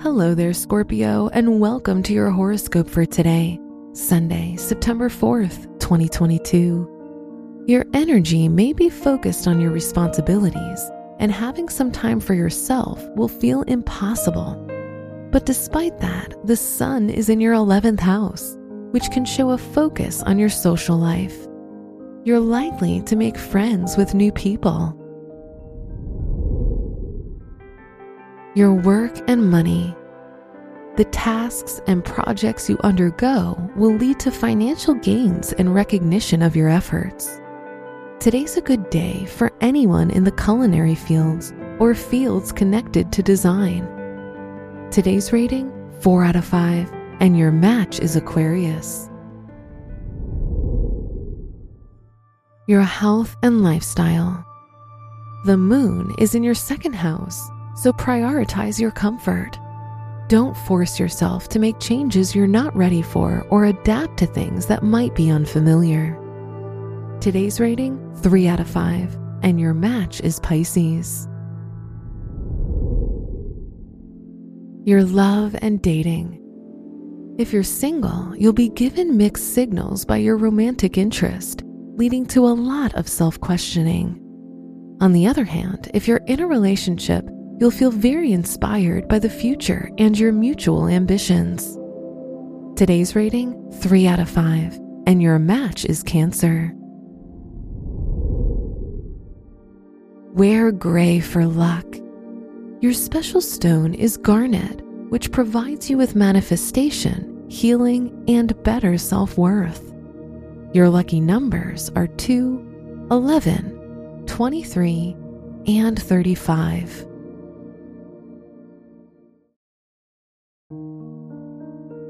Hello there, Scorpio, and welcome to your horoscope for today, Sunday, September 4th, 2022. Your energy may be focused on your responsibilities, and having some time for yourself will feel impossible. But despite that, the sun is in your 11th house, which can show a focus on your social life. You're likely to make friends with new people your work and money. The tasks and projects you undergo will lead to financial gains and recognition of your efforts. Today's a good day for anyone in the culinary fields or fields connected to design. Today's rating 4 out of 5, and your match is Aquarius. Your health and lifestyle. The moon is in your second house so prioritize your comfort. Don't force yourself to make changes you're not ready for or adapt to things that might be unfamiliar. Today's rating 3 out of 5, and your match is Pisces. Your love and dating. If you're single, you'll be given mixed signals by your romantic interest, leading to a lot of self questioning. On the other hand, if you're in a relationship, you'll feel very inspired by the future and your mutual ambitions. Today's rating 3 out of 5, and your match is Cancer. Wear gray for luck. Your special stone is garnet, which provides you with manifestation, healing, and better self worth. Your lucky numbers are 2, 11, 23, and 35.